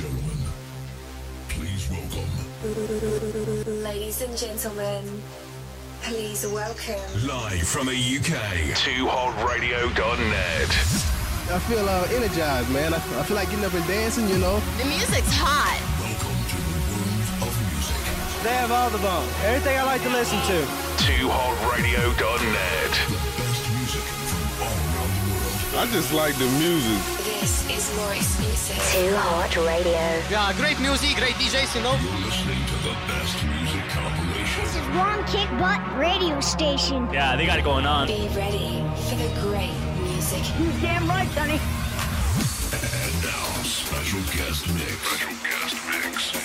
gentlemen, please welcome. Ladies and gentlemen, please welcome. Live from the UK, 2hotradio.net. I feel uh, energized, man. I, I feel like getting up and dancing, you know. The music's hot. Welcome to the world of music. They have all the bone. Everything I like to listen to. 2hotradio.net. I just like the music. This is more exclusive. Too Hot Radio. Yeah, great music, great DJs, you know. You're listening to the best music compilation. This is one kick butt radio station. Yeah, they got it going on. Be ready for the great music. You damn right, Sonny. And now, special guest mix. Special guest mix.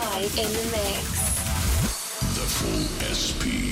Live in the mix. The full SP.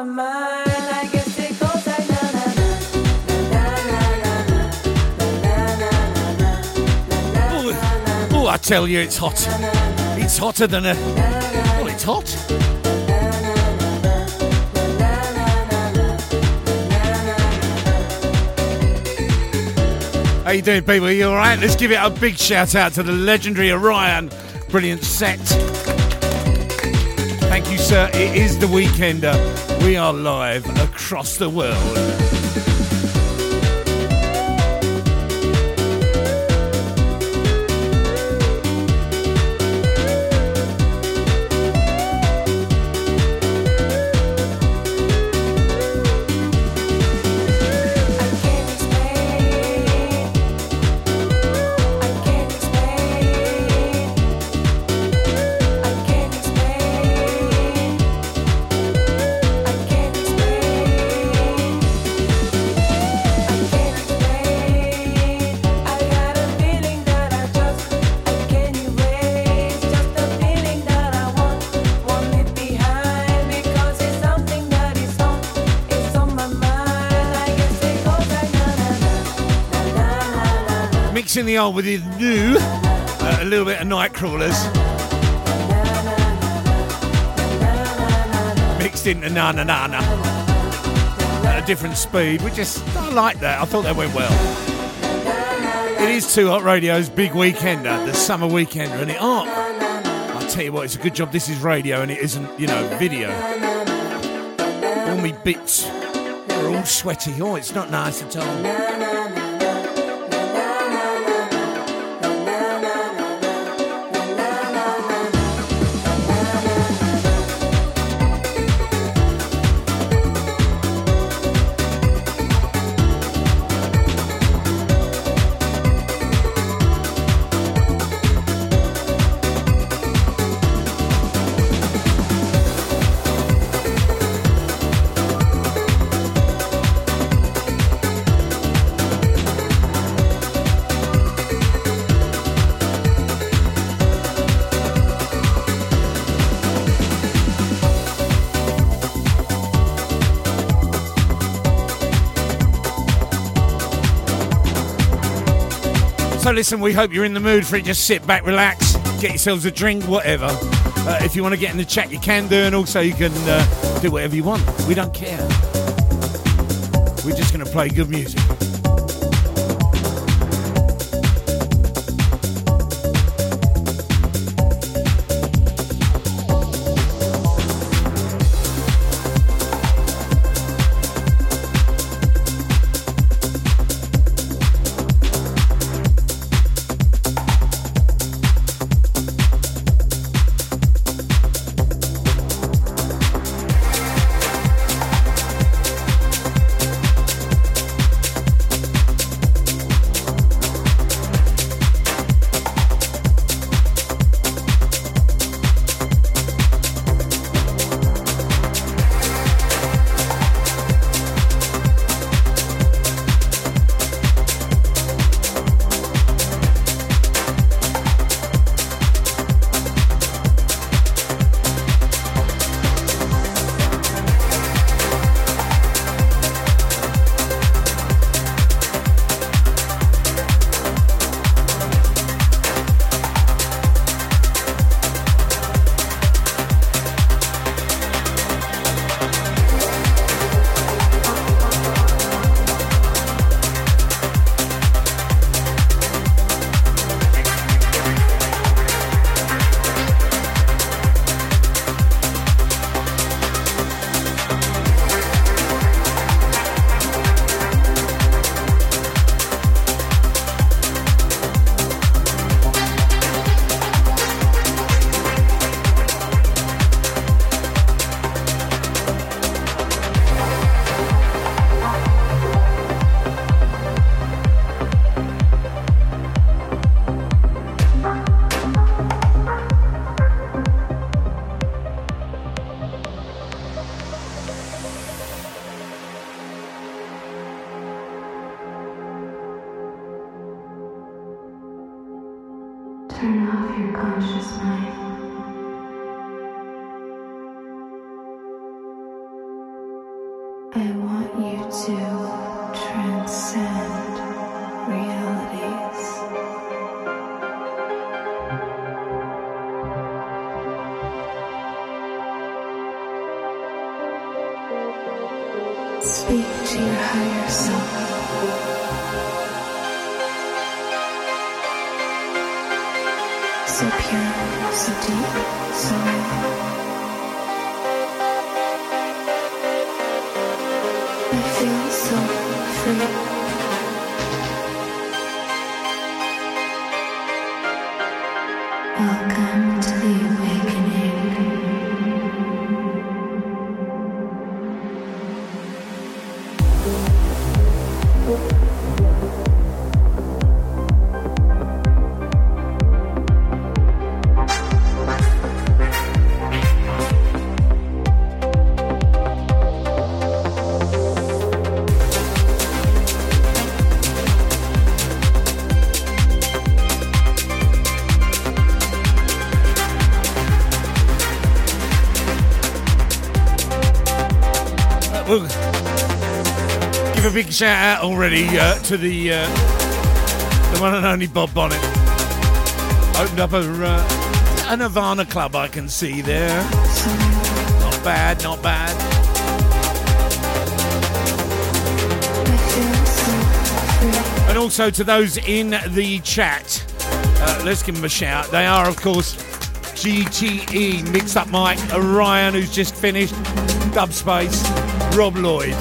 I Oh, oh, I tell you, it's hot. It's hotter than a. Well, it's hot. How you doing, people? You all right? Let's give it a big shout out to the legendary Orion. Brilliant set. Thank you, sir. It is the Weekender. We are live across the world. The old with his new, uh, a little bit of Nightcrawlers. Mixed into na na na na at a different speed. We just I like that. I thought that went well. It is Two Hot Radio's big weekender, the summer weekender, and it aren't. I tell you what, it's a good job this is radio and it isn't, you know, video. All me bits are all sweaty. Oh, it's not nice at all. Listen, we hope you're in the mood for it. Just sit back, relax, get yourselves a drink, whatever. Uh, if you want to get in the chat, you can do, and also you can uh, do whatever you want. We don't care. We're just going to play good music. Shout out already uh, to the uh, the one and only Bob Bonnet. Opened up a, uh, a Nirvana club, I can see there. Not bad, not bad. And also to those in the chat, uh, let's give them a shout. They are, of course, GTE, Mixed Up Mike, Orion, who's just finished, Dubspace, Rob Lloyd.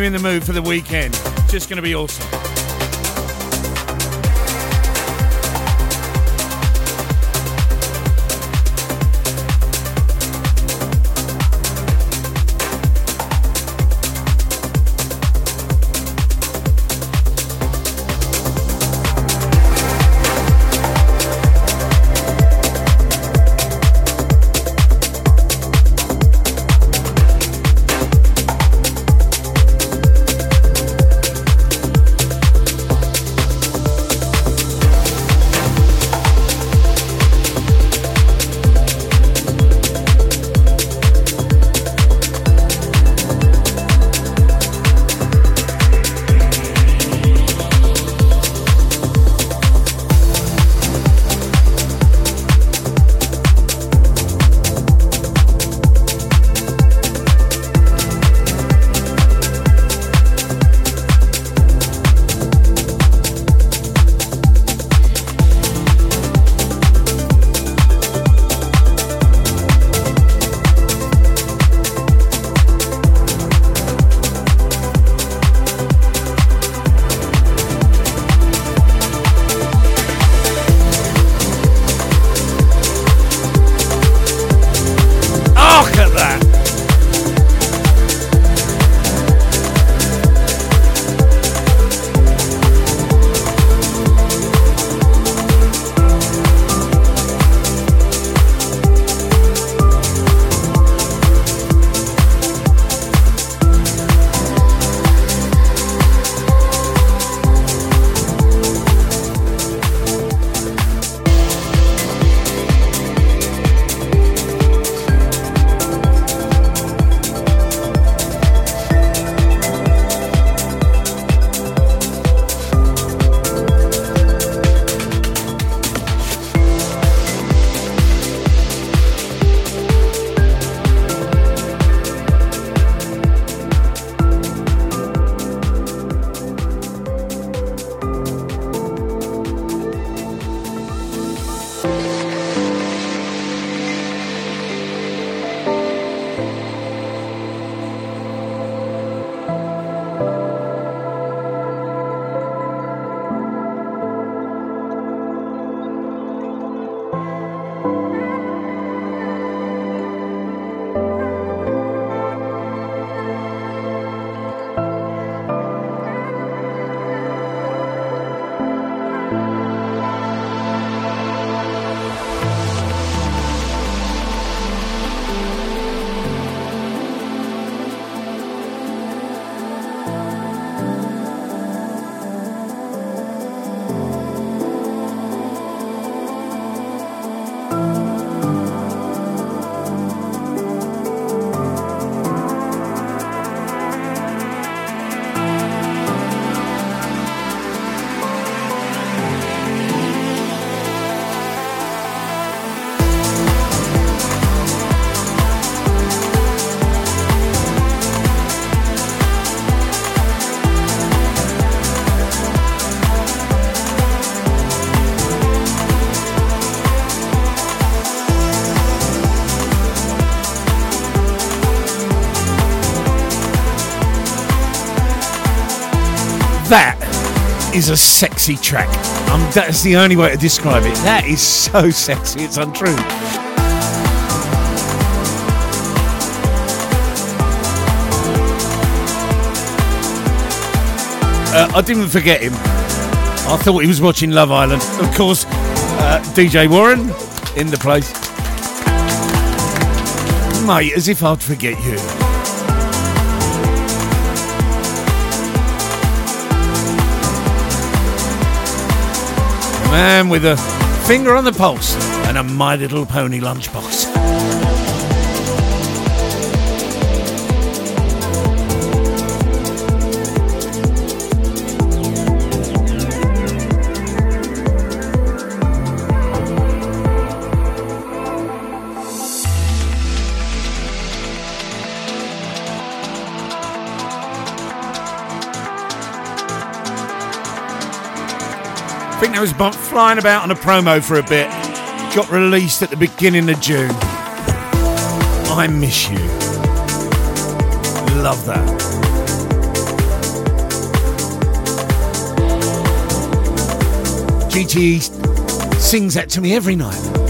You in the mood for the weekend. Just going to be awesome. Is a sexy track. Um, that's the only way to describe it. That is so sexy, it's untrue. Uh, I didn't forget him. I thought he was watching Love Island. Of course, uh, DJ Warren in the place. Mate, as if I'd forget you. Man with a finger on the pulse and a My Little Pony lunchbox. I think that was flying about on a promo for a bit. Got released at the beginning of June. I miss you. Love that. GTE sings that to me every night.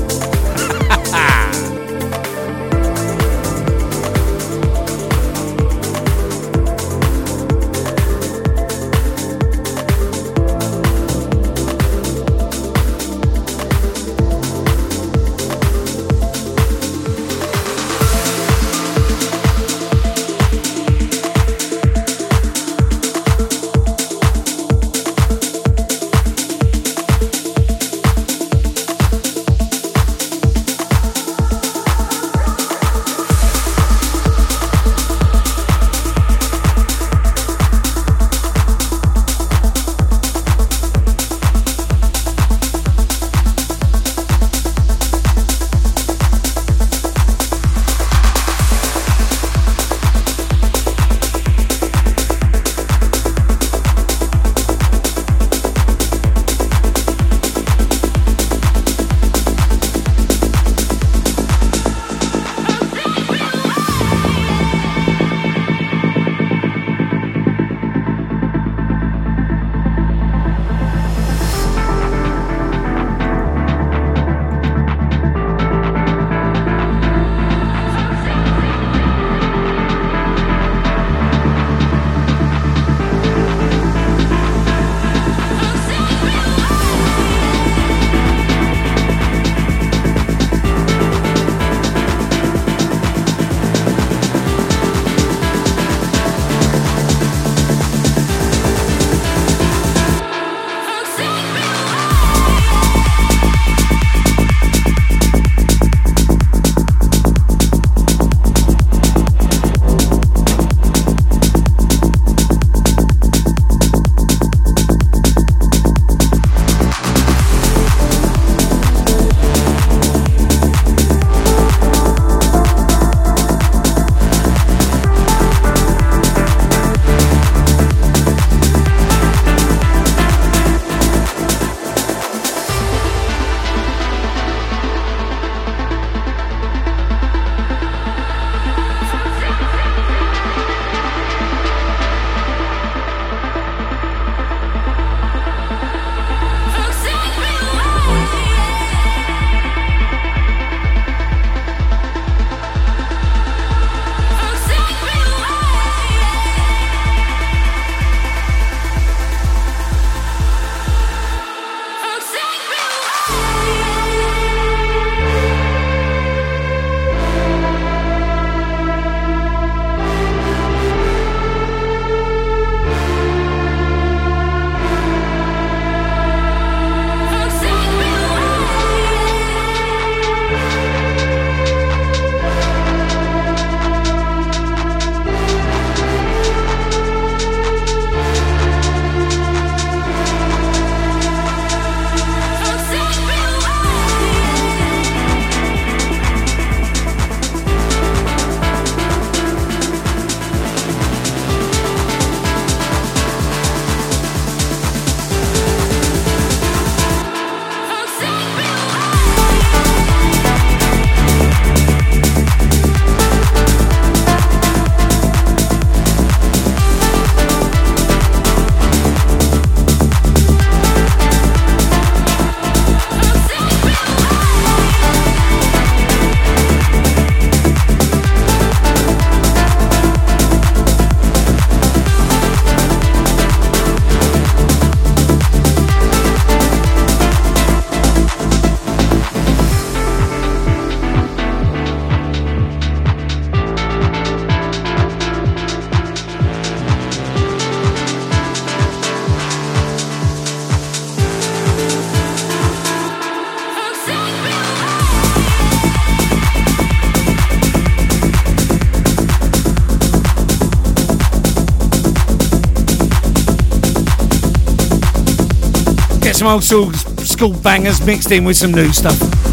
Old school, school bangers mixed in with some new stuff.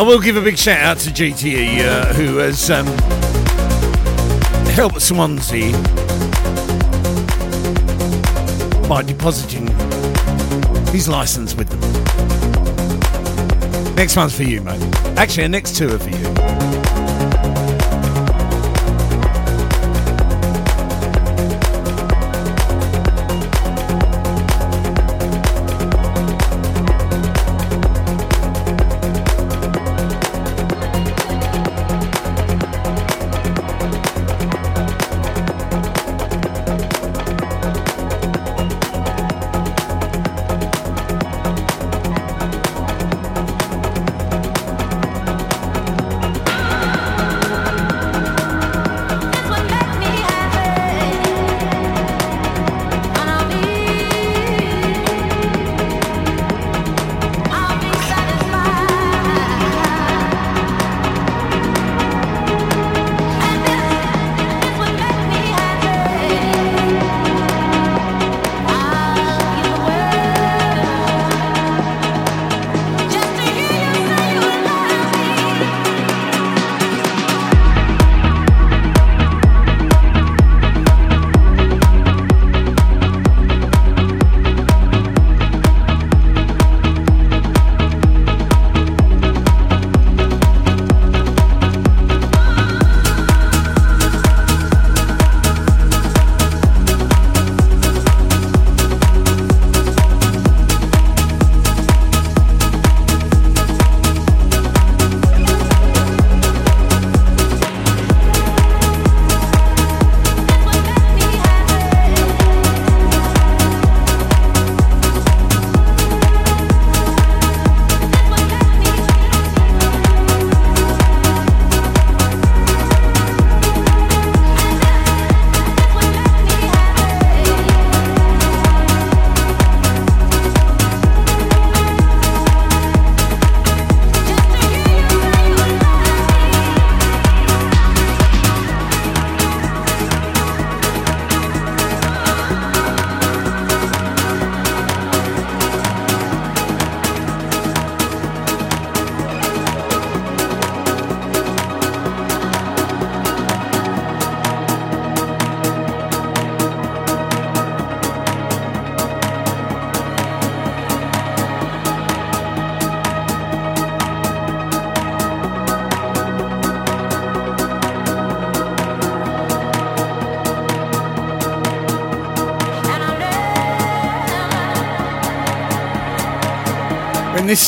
I will give a big shout out to GTE, uh, who has um, helped Swansea by depositing his license with them. Next one's for you, mate. Actually, the next two are for you.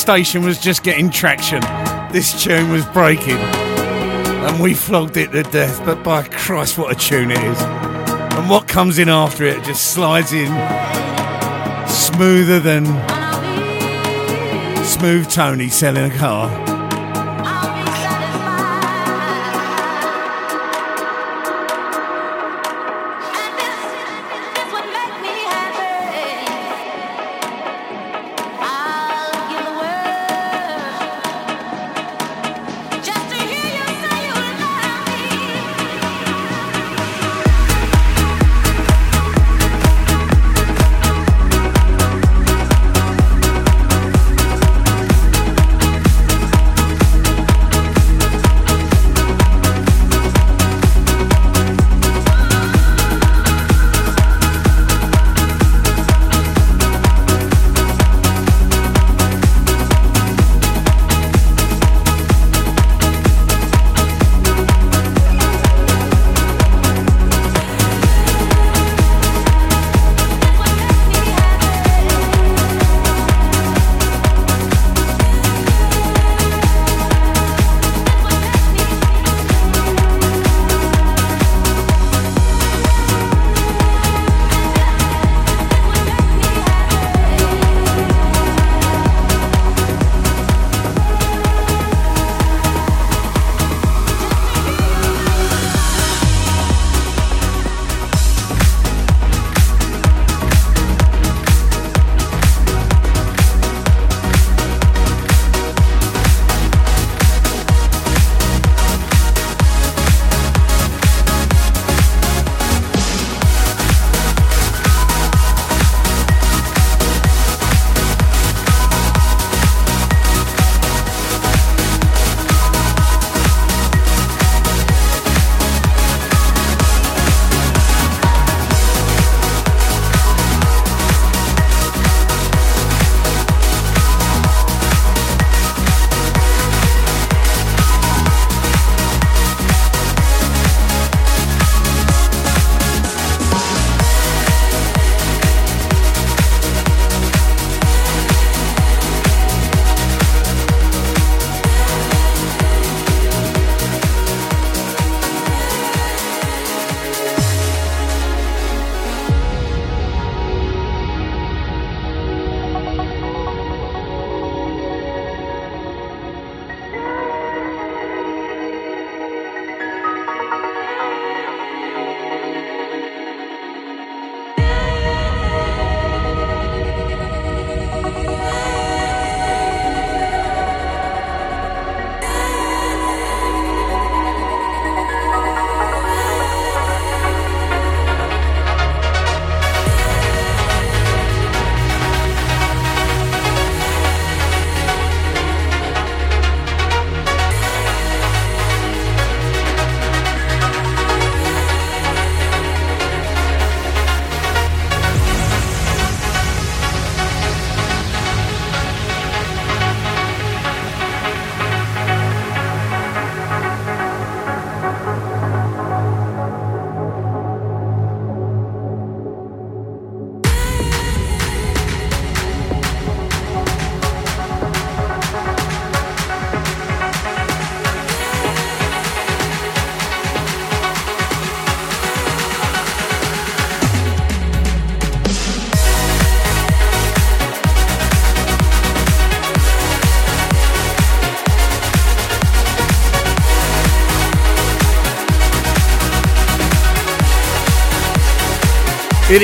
Station was just getting traction. This tune was breaking. And we flogged it to death, but by Christ, what a tune it is. And what comes in after it just slides in smoother than smooth Tony selling a car.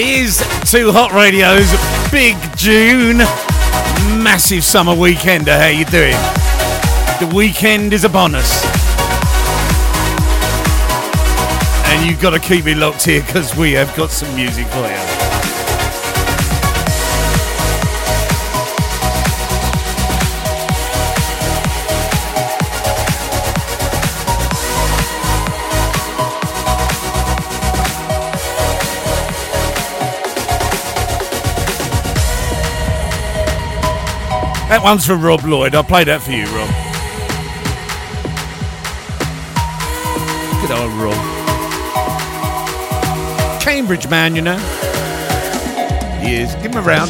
It is Two Hot Radio's Big June massive summer weekender. Uh, how you doing? The weekend is upon us. And you've got to keep it locked here because we have got some music for you. That one's for Rob Lloyd. I'll play that for you, Rob. Good old Rob. Cambridge man, you know. He is. Give him a round.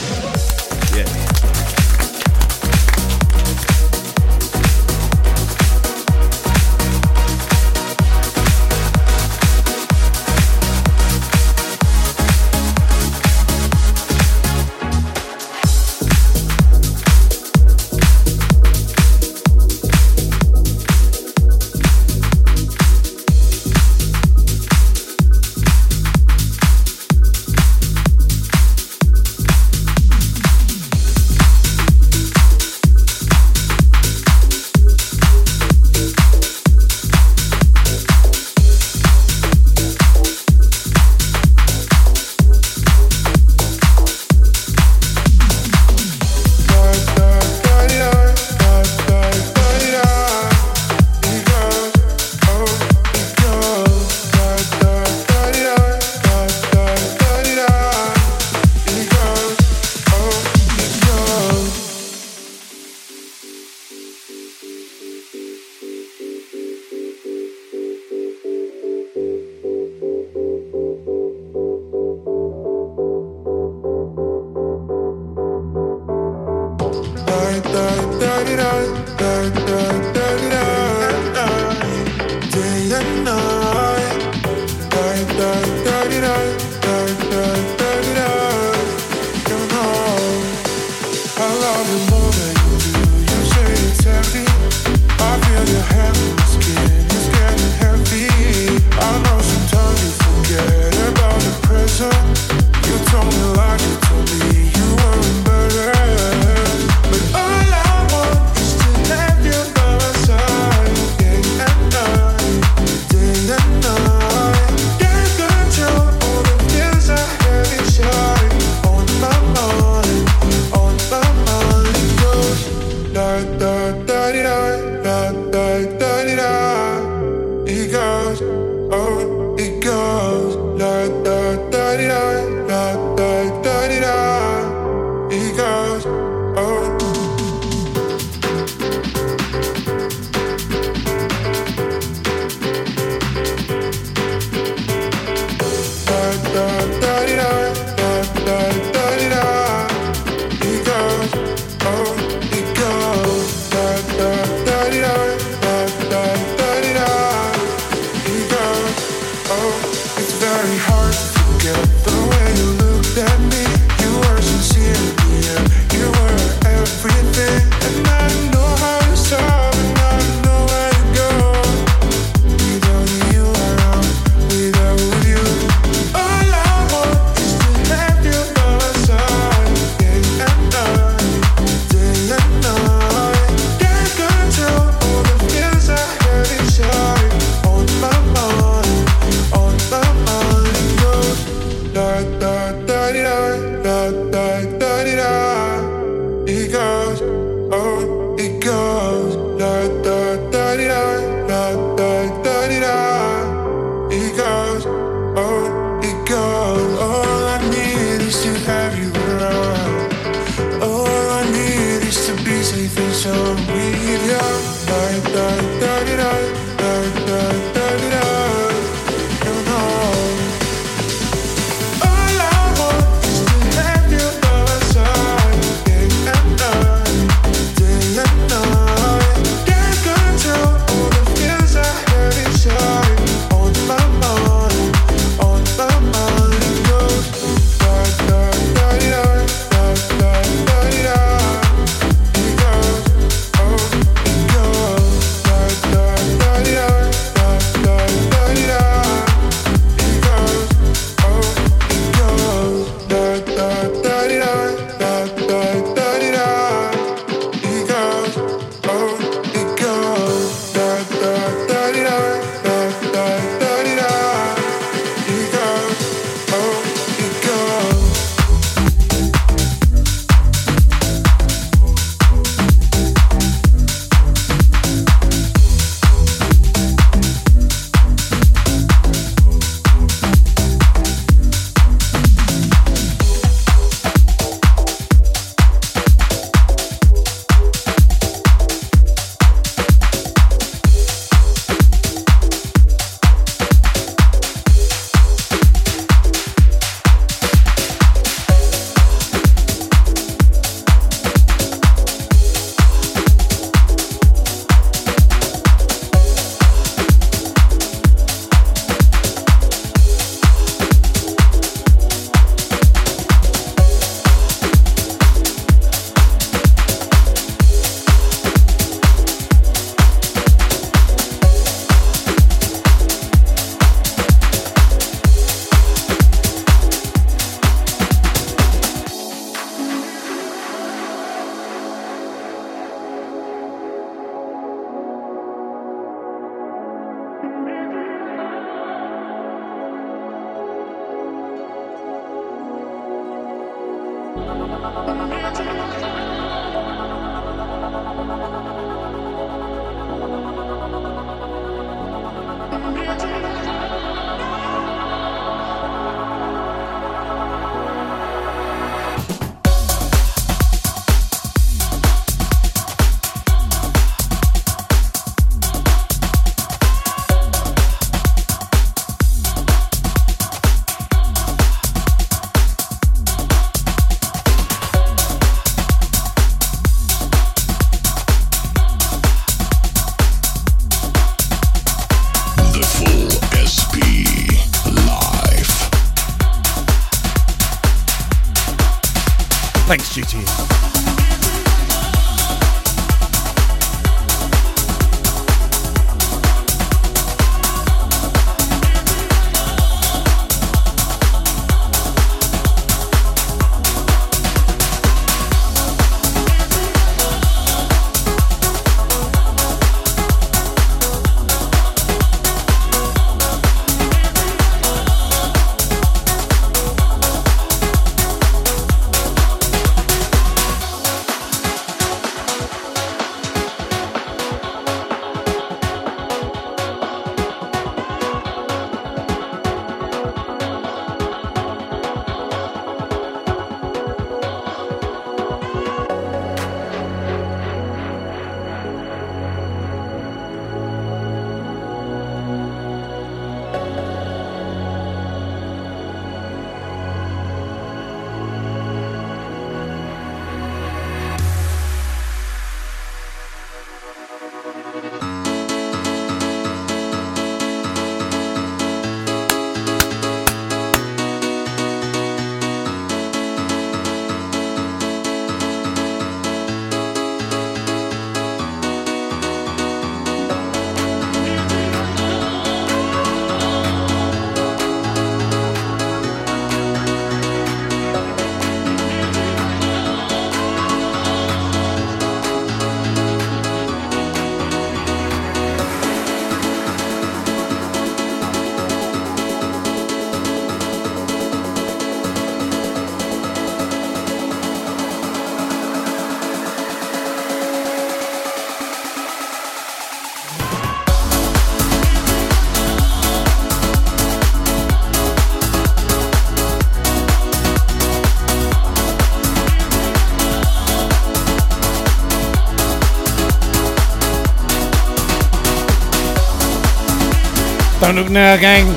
Don't look now, gang.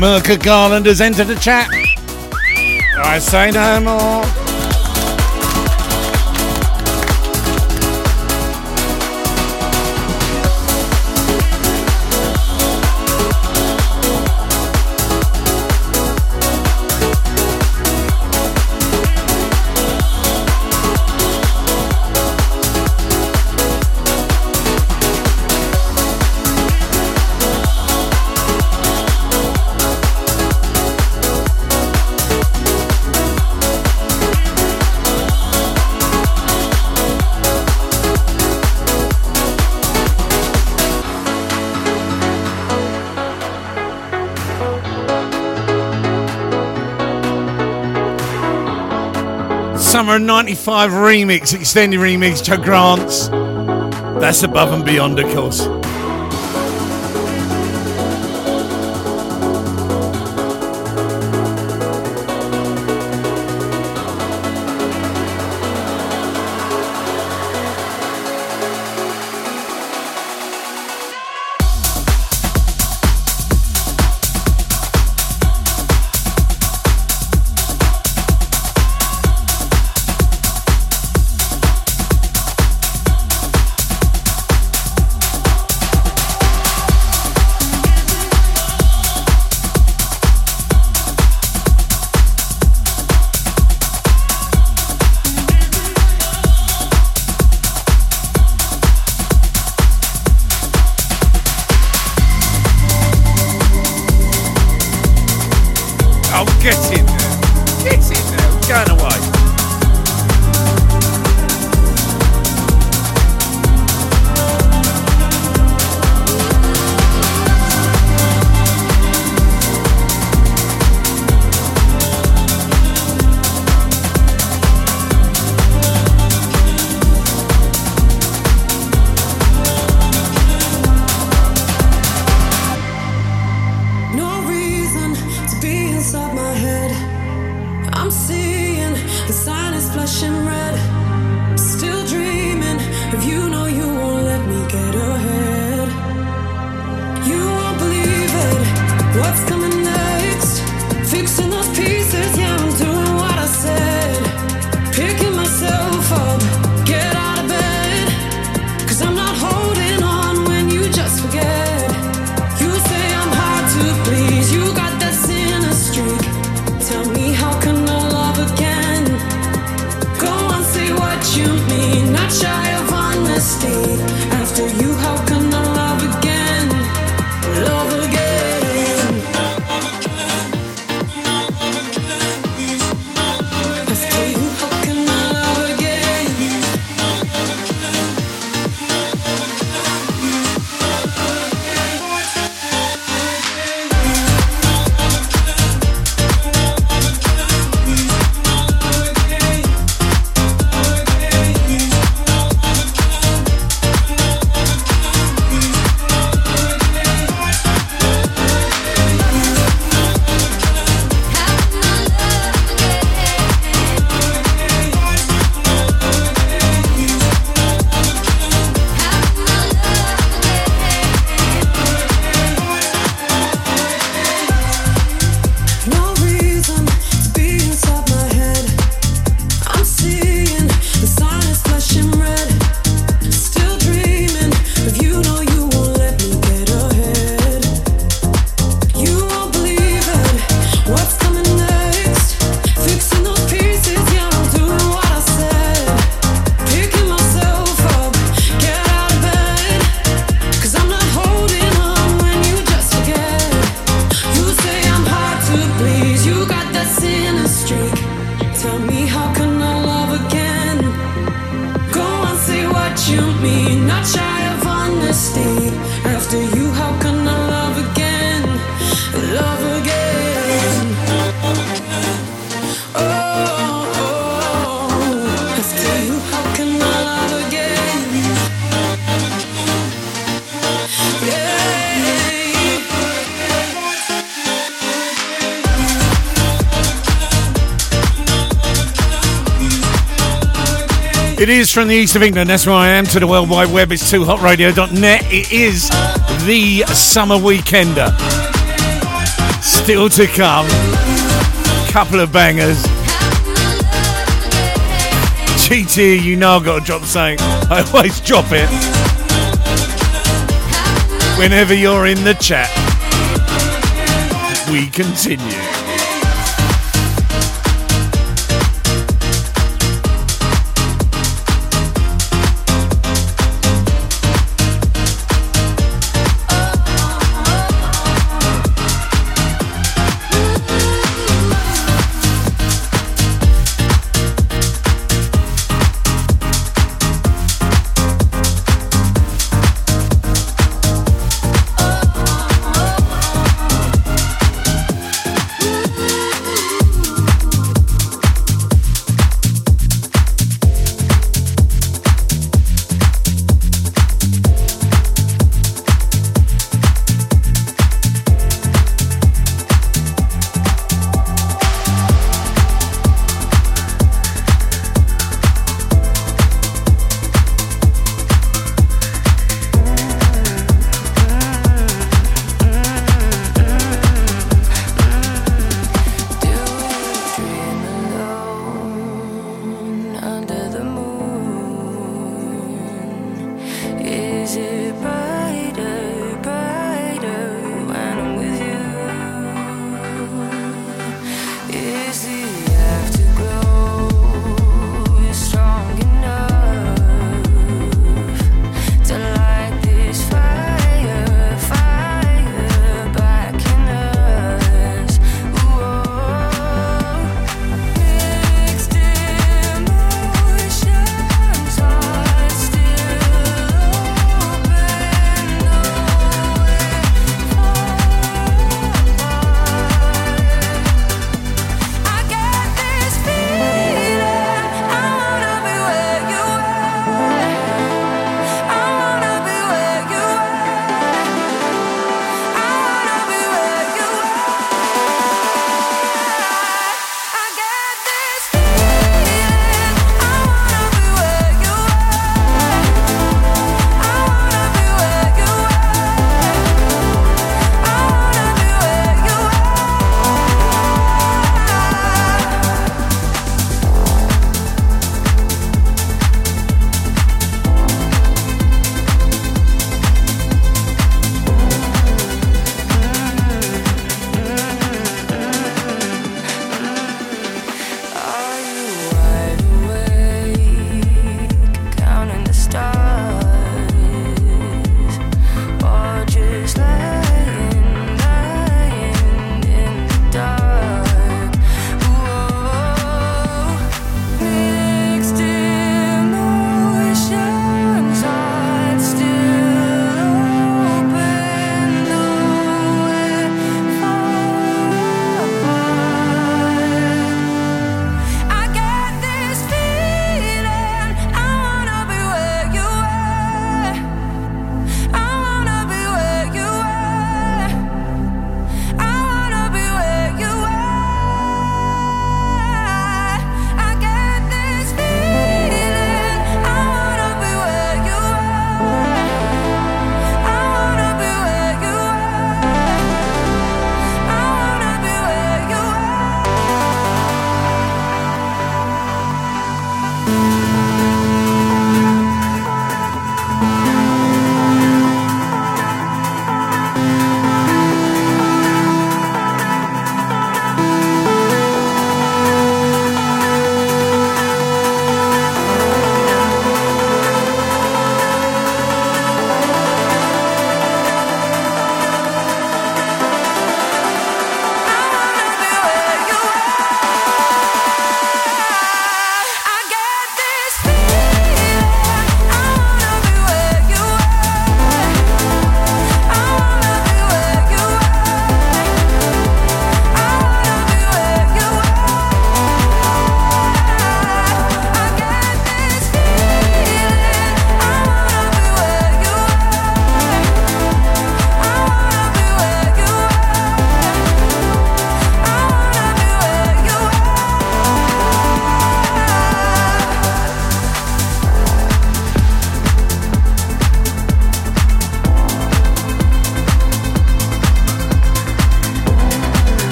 Merca Garland has entered the chat. I say no more. Summer 95 remix, extended remix, to Grants. That's above and beyond, of course. It is from the east of England. That's where I am. To the World Wide Web, it's 2hotradio.net. It is the summer weekender. Still to come. Couple of bangers. GT, you know I've got to drop something. I always drop it. Whenever you're in the chat, we continue.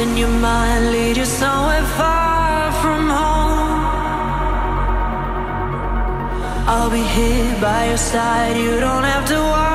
In your mind lead you somewhere far from home. I'll be here by your side, you don't have to walk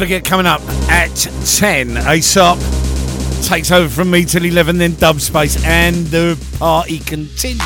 don't forget, coming up at 10, A.S.O.P. takes over from me till 11, then Dub Space, and the party continues.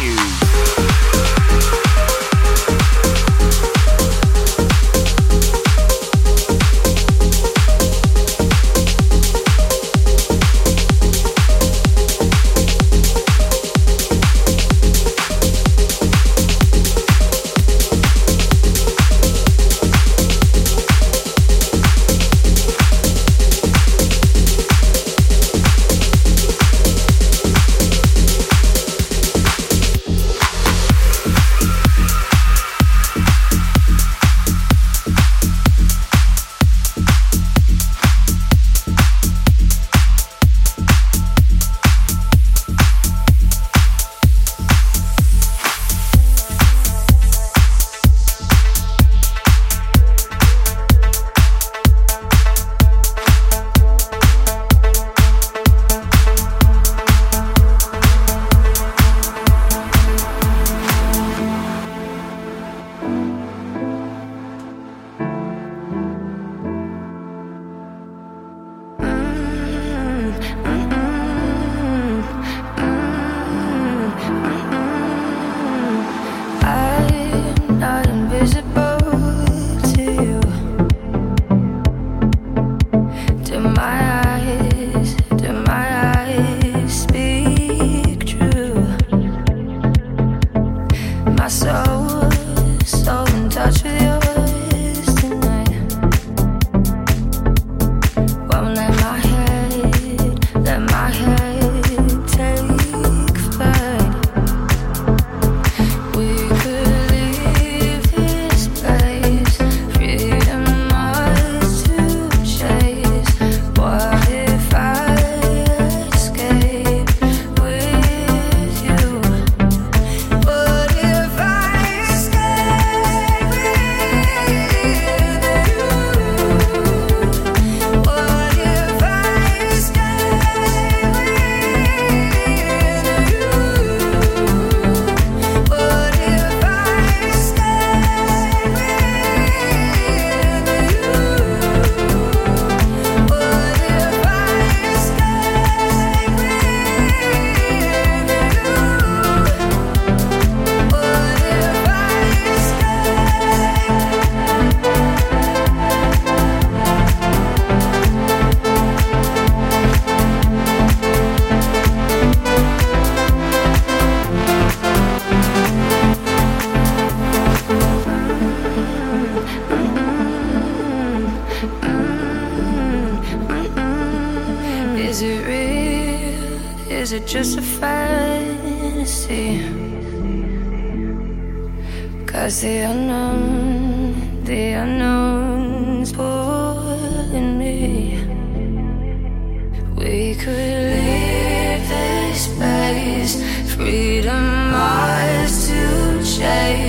it just a fantasy? Cause the unknown, the unknown's pulling me. We could leave this place, freedom ours to chase.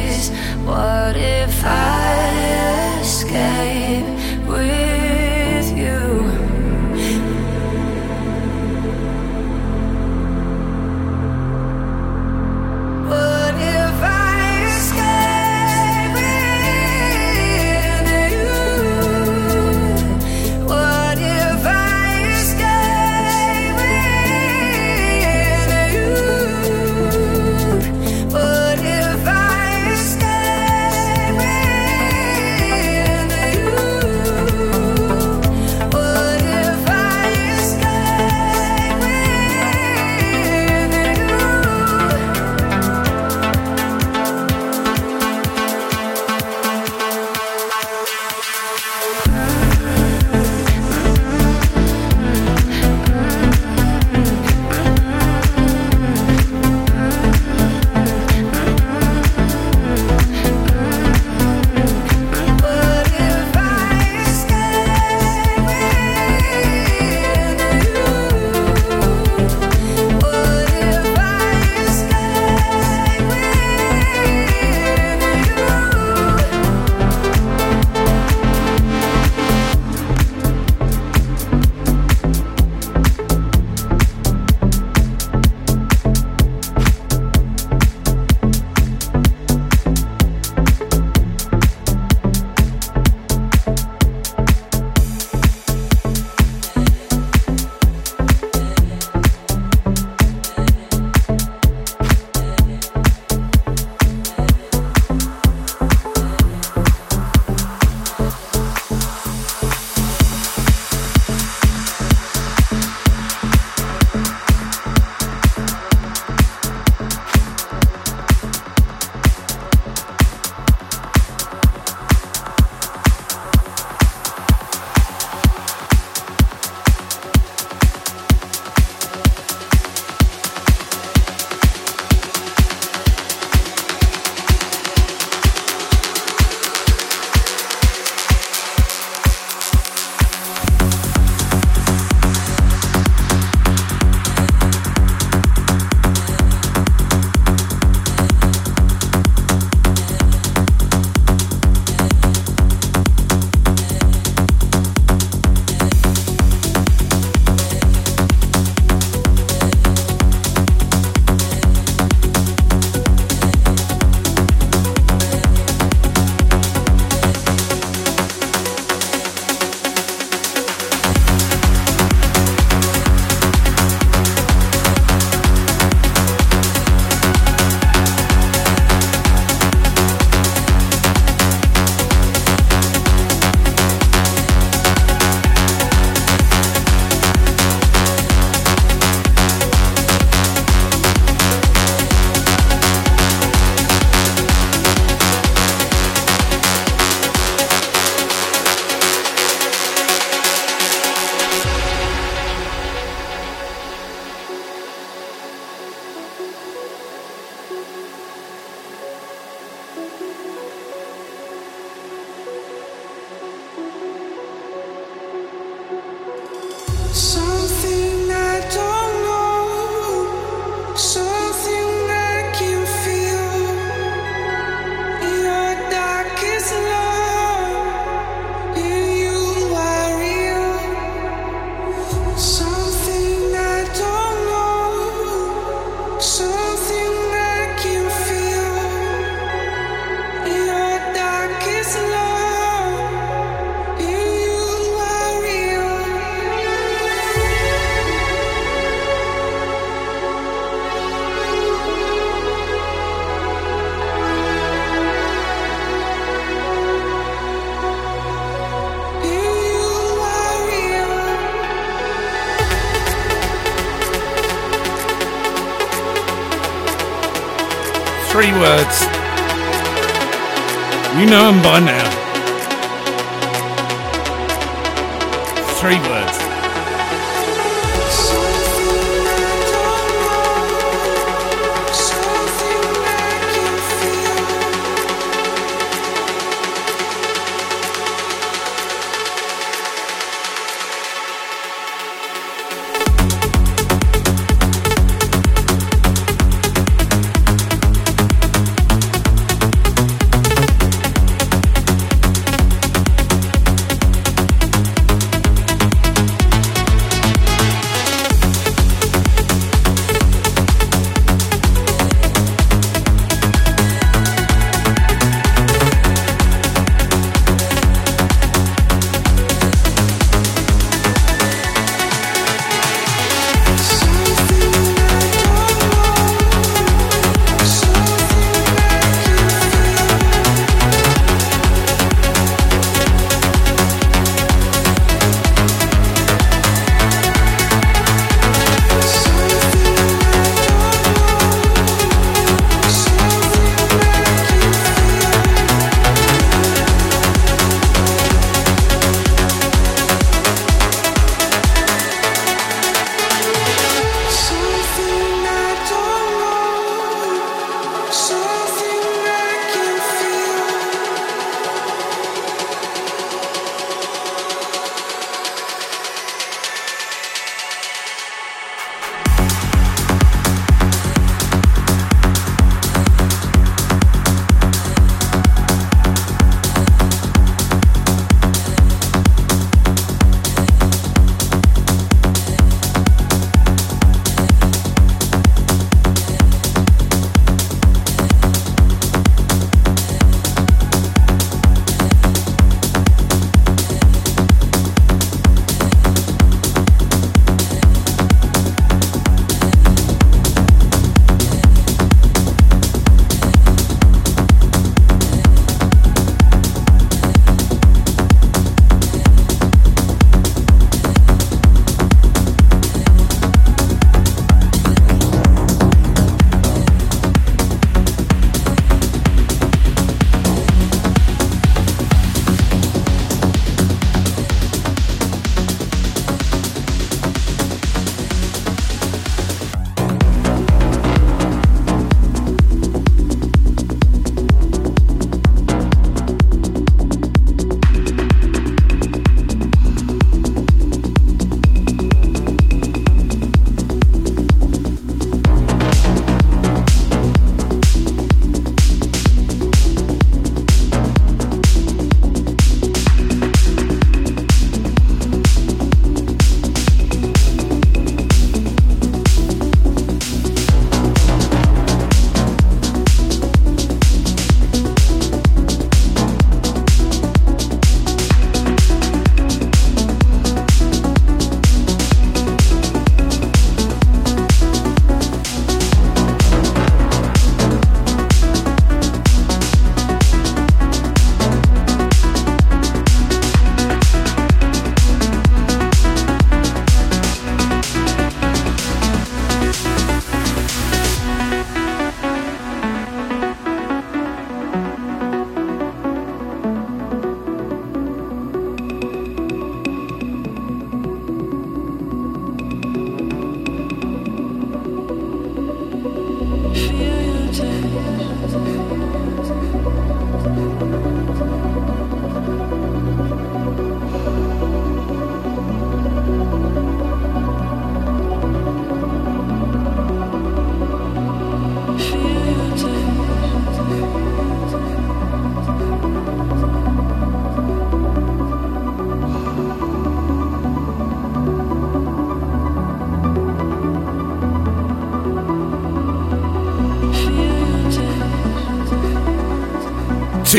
By now.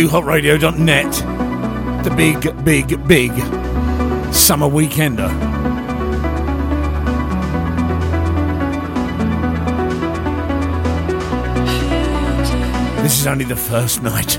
Hotradio.net, The big, big, big summer weekender. This is only the first night.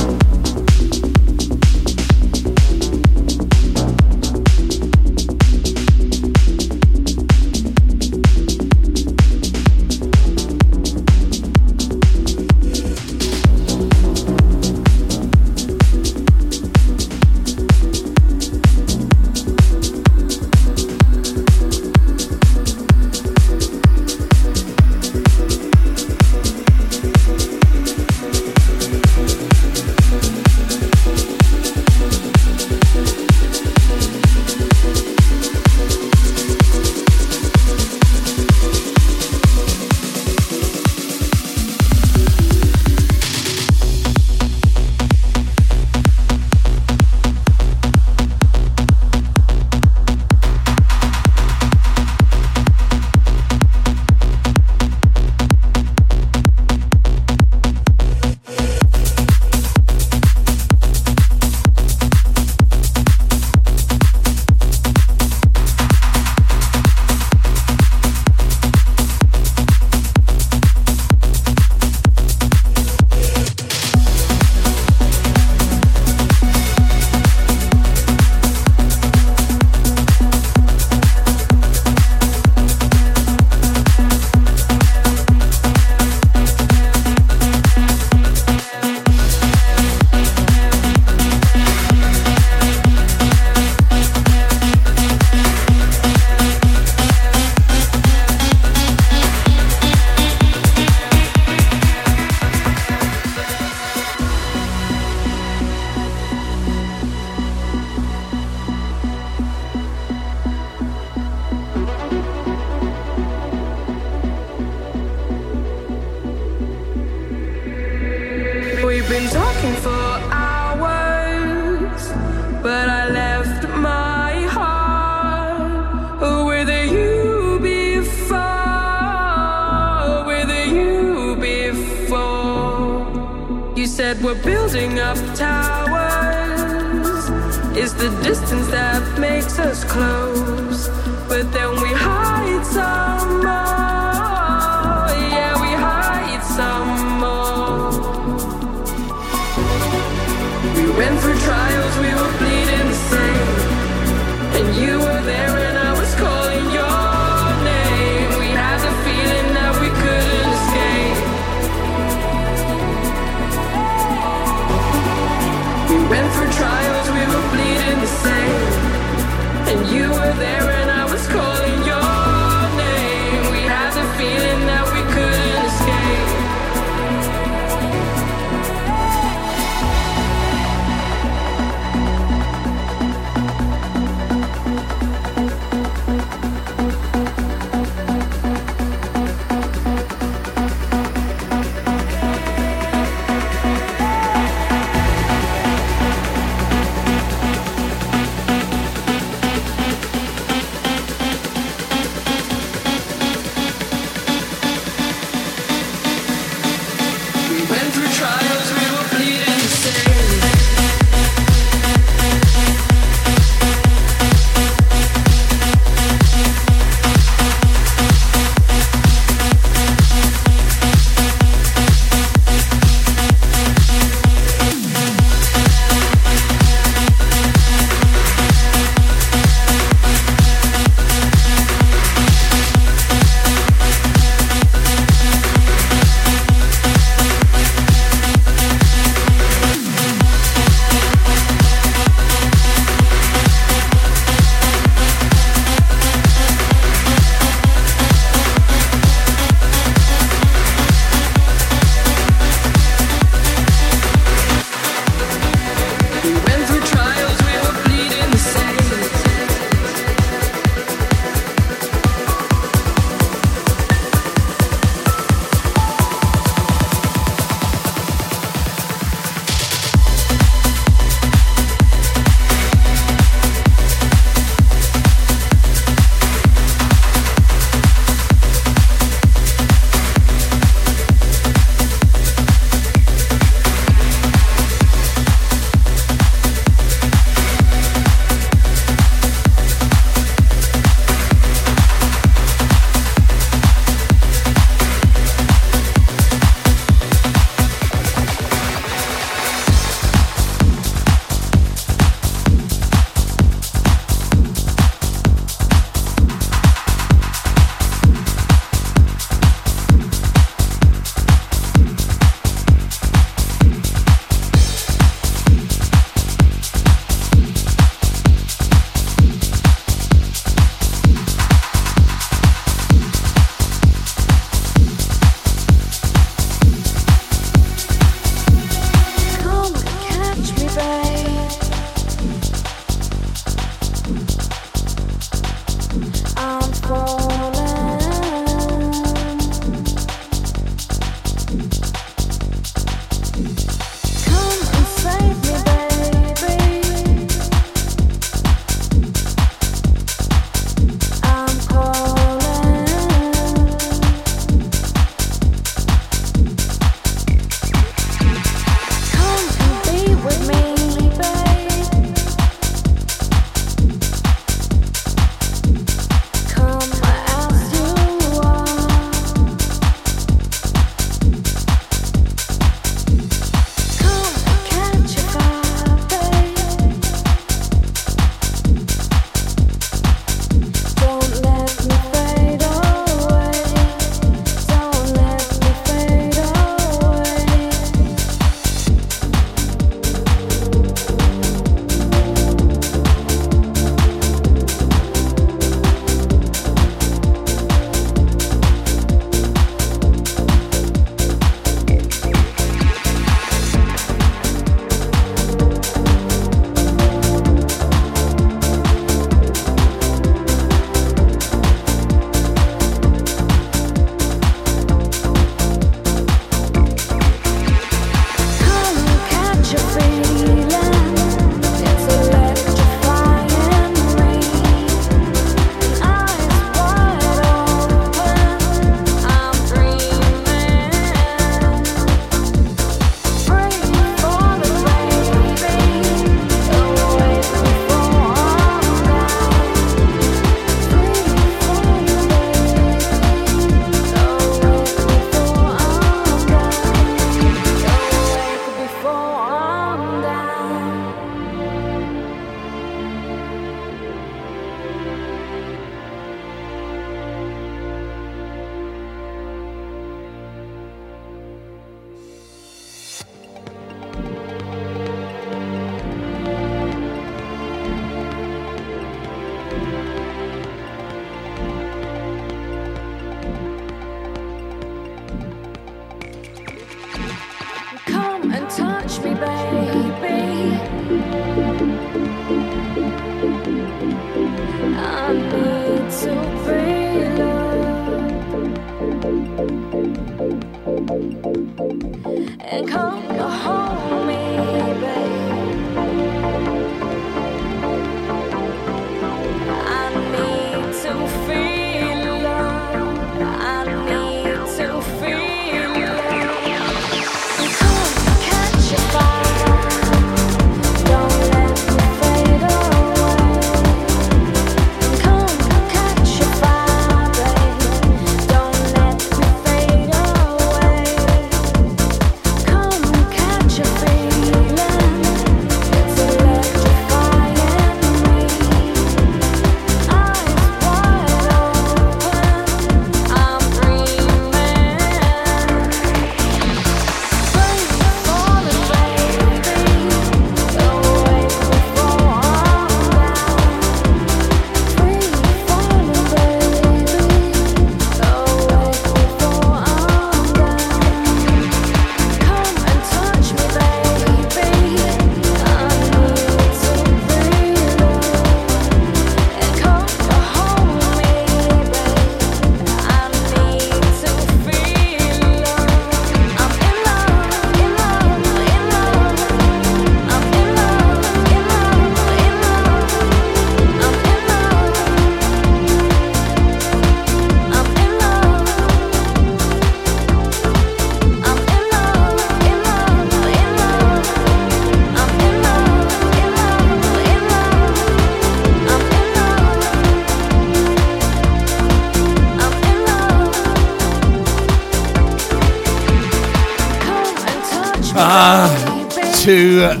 to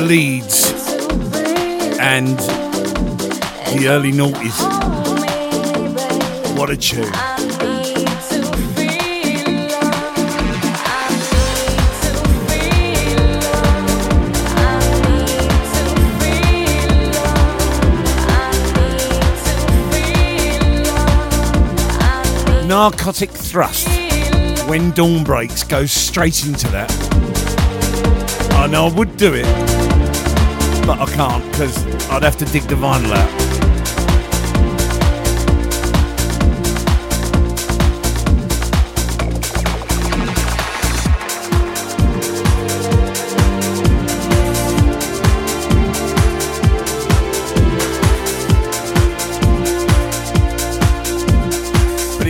Leeds and the early noughties. What a tune. Narcotic Thrust. When Dawn Breaks goes straight into that. I know I would do it, but I can't because I'd have to dig the vinyl out.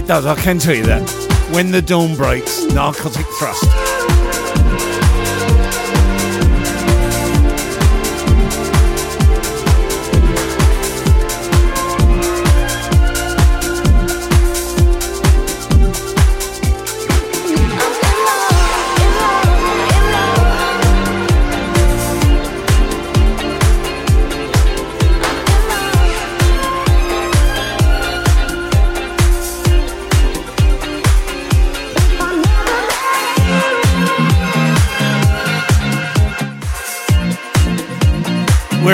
does, I can tell you that. When the dawn breaks, narcotic thrust.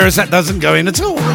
whereas that doesn't go in at all.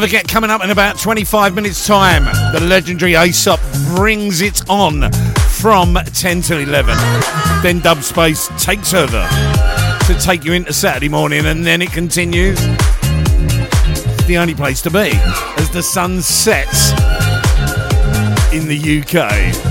Don't forget, coming up in about 25 minutes' time, the legendary Aesop brings it on from 10 till 11. Then Dub Space takes over to take you into Saturday morning, and then it continues. The only place to be as the sun sets in the UK.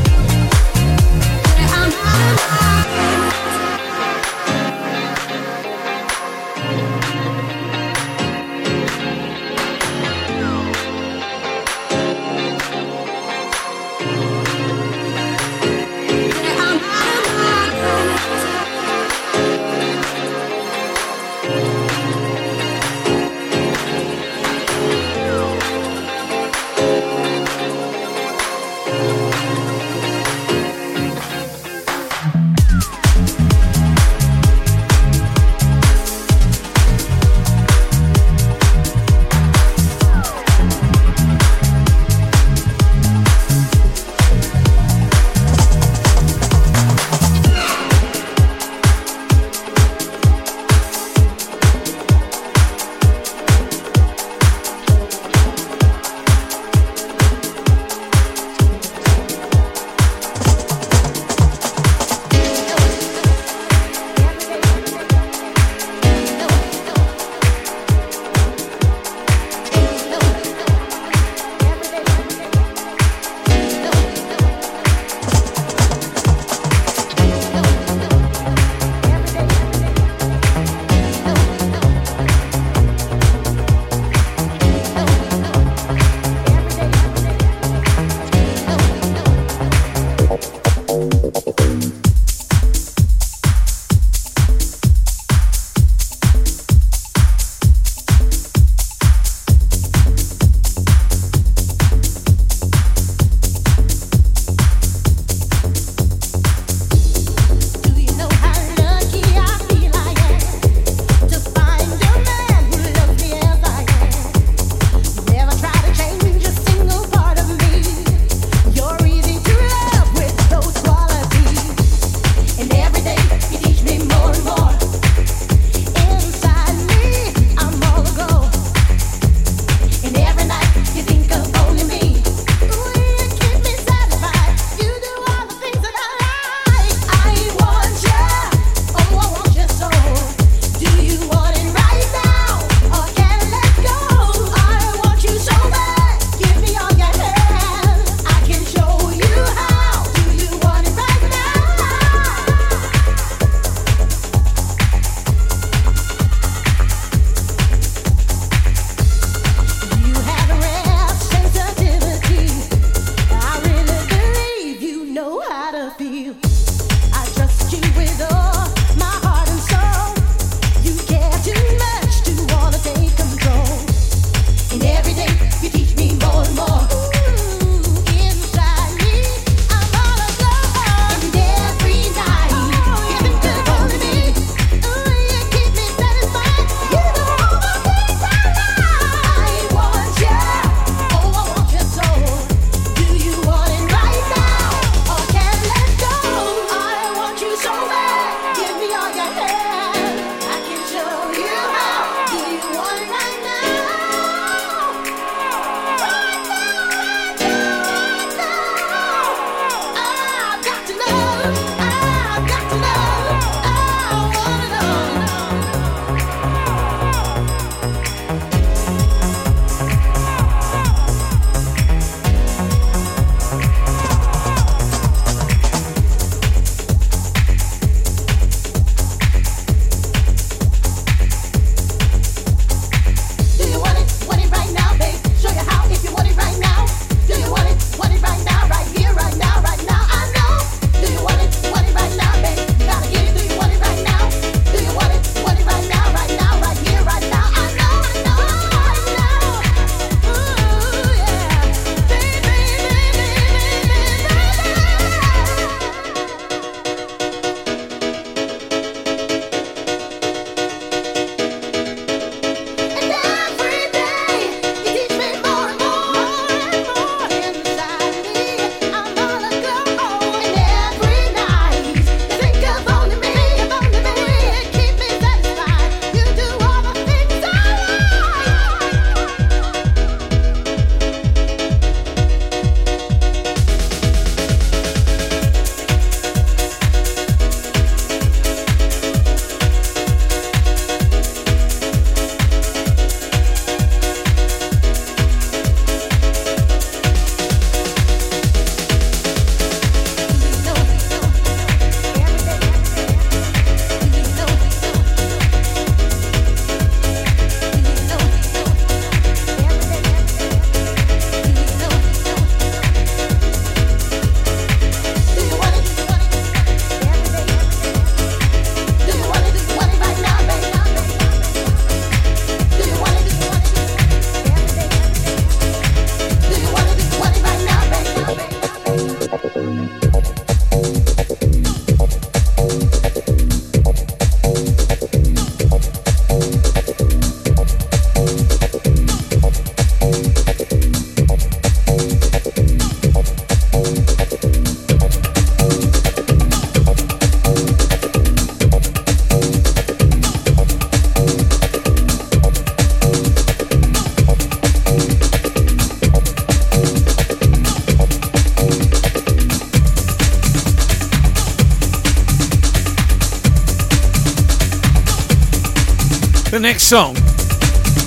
Song,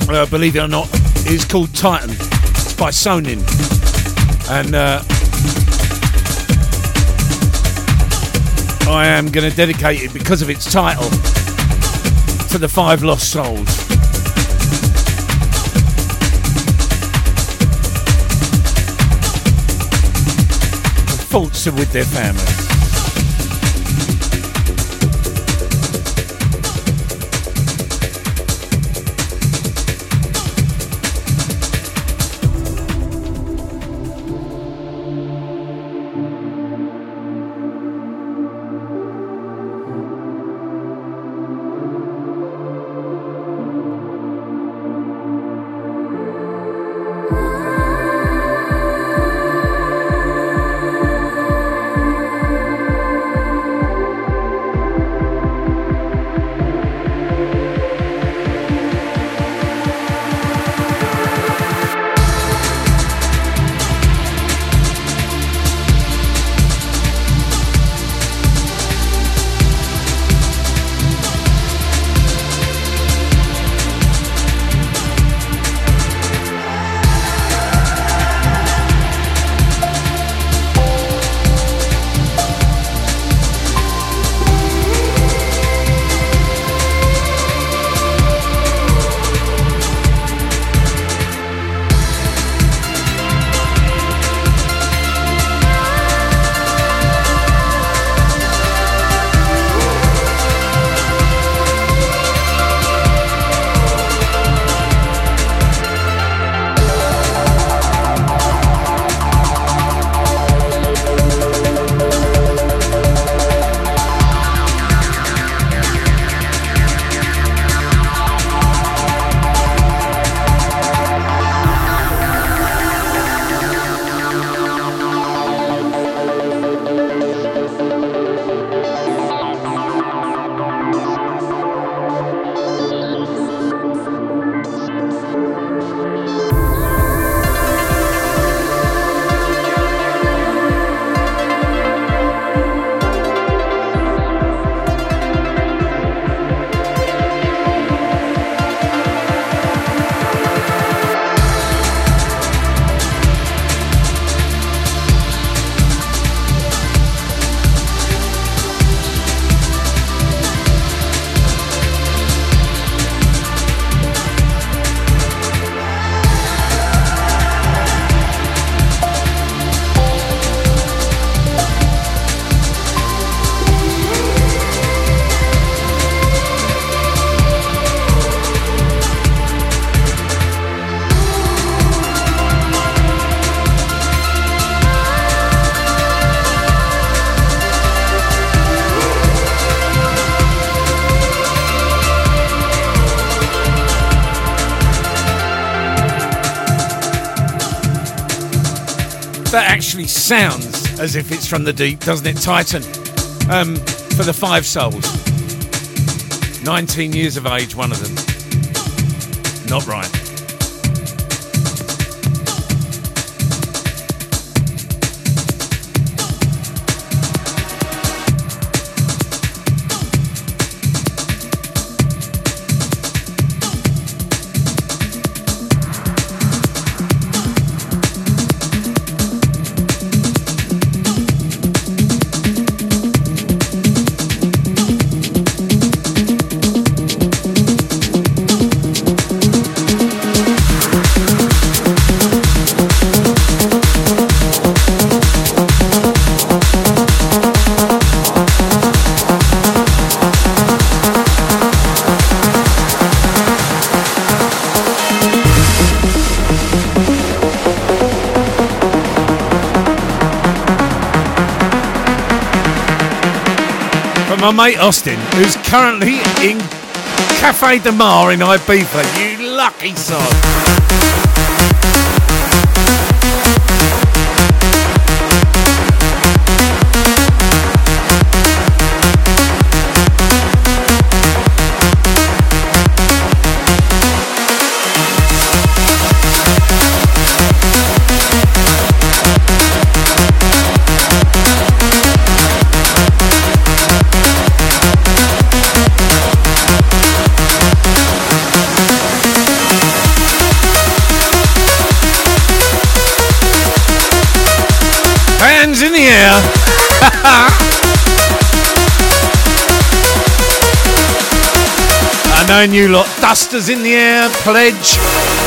uh, believe it or not, is called Titan. It's by Sonin. And uh, I am going to dedicate it because of its title to the five lost souls. Are with their families. Sounds as if it's from the deep, doesn't it? Titan. Um, for the five souls. 19 years of age, one of them. Not right. My mate Austin, who's currently in Cafe del Mar in Ibiza, you lucky sod. knowing you lot. Dusters in the air, pledge.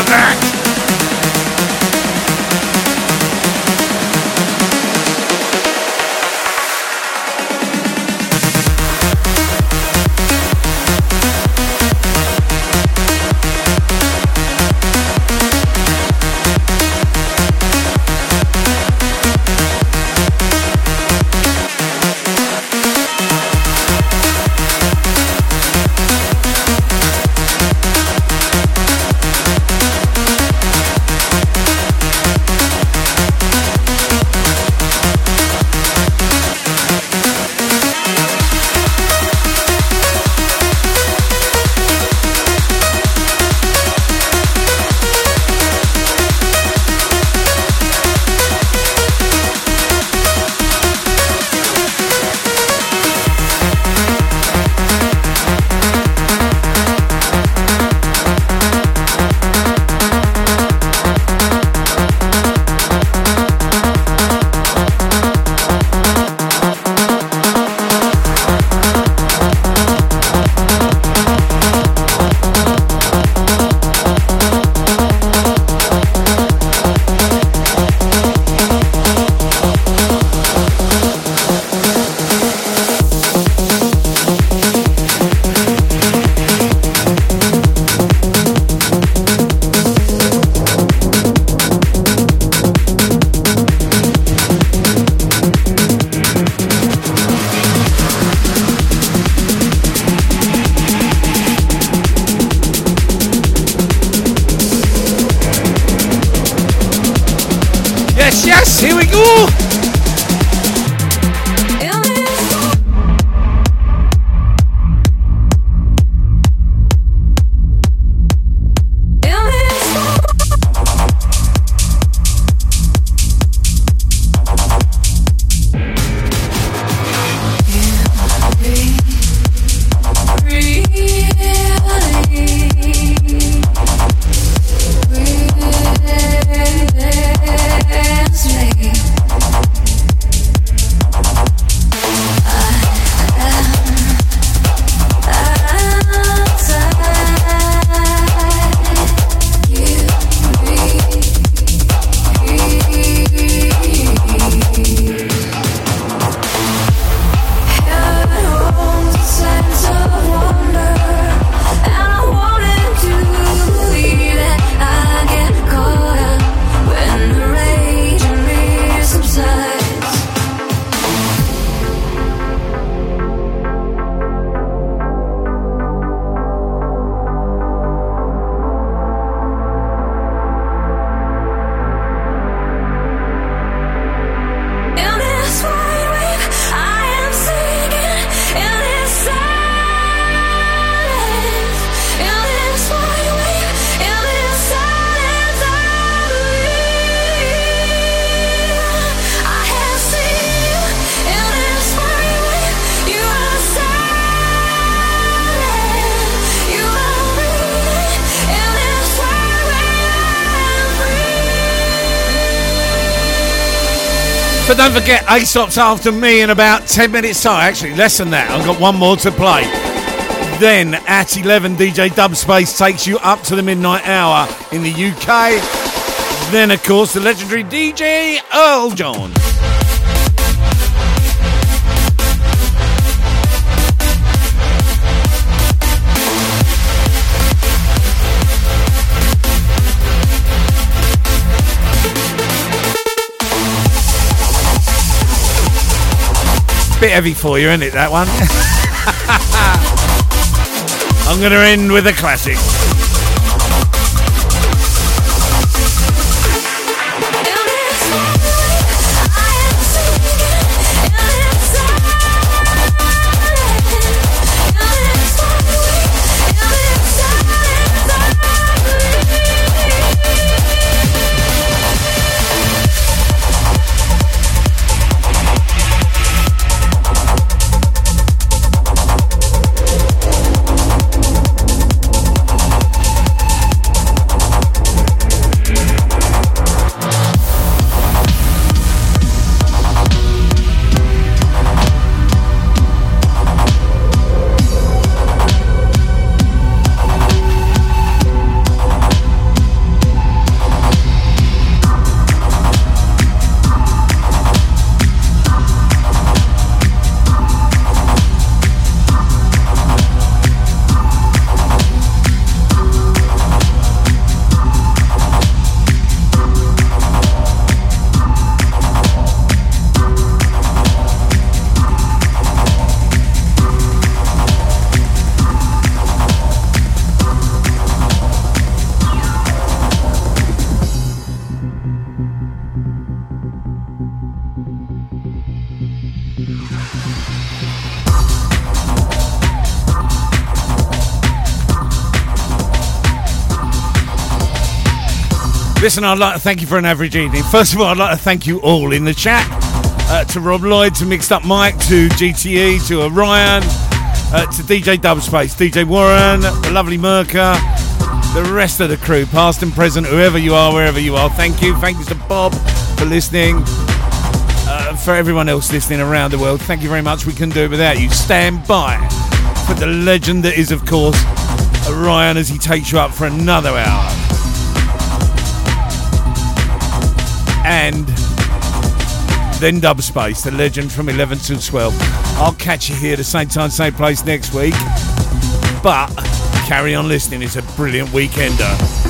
the back. But don't forget, Aesop's after me in about 10 minutes time. Actually, less than that. I've got one more to play. Then at 11, DJ Dubspace takes you up to the midnight hour in the UK. Then, of course, the legendary DJ Earl John. Bit heavy for you, isn't it, that one? I'm going to end with a classic. Listen, I'd like to thank you for an average evening. First of all, I'd like to thank you all in the chat. Uh, to Rob Lloyd, to Mixed Up Mike, to GTE, to Orion, uh, to DJ Dubspace, DJ Warren, the lovely Merca, the rest of the crew, past and present, whoever you are, wherever you are. Thank you. Thank you to Bob for listening. Uh, for everyone else listening around the world, thank you very much. We couldn't do it without you. Stand by for the legend that is, of course, Orion as he takes you up for another hour. And then Dubspace, the legend from 11 to 12. I'll catch you here at the same time, same place next week. But carry on listening, it's a brilliant weekender.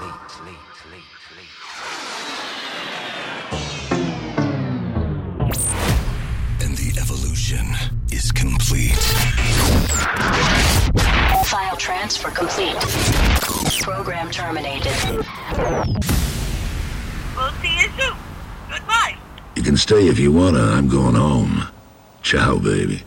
Stay if you wanna, I'm going home. Ciao, baby.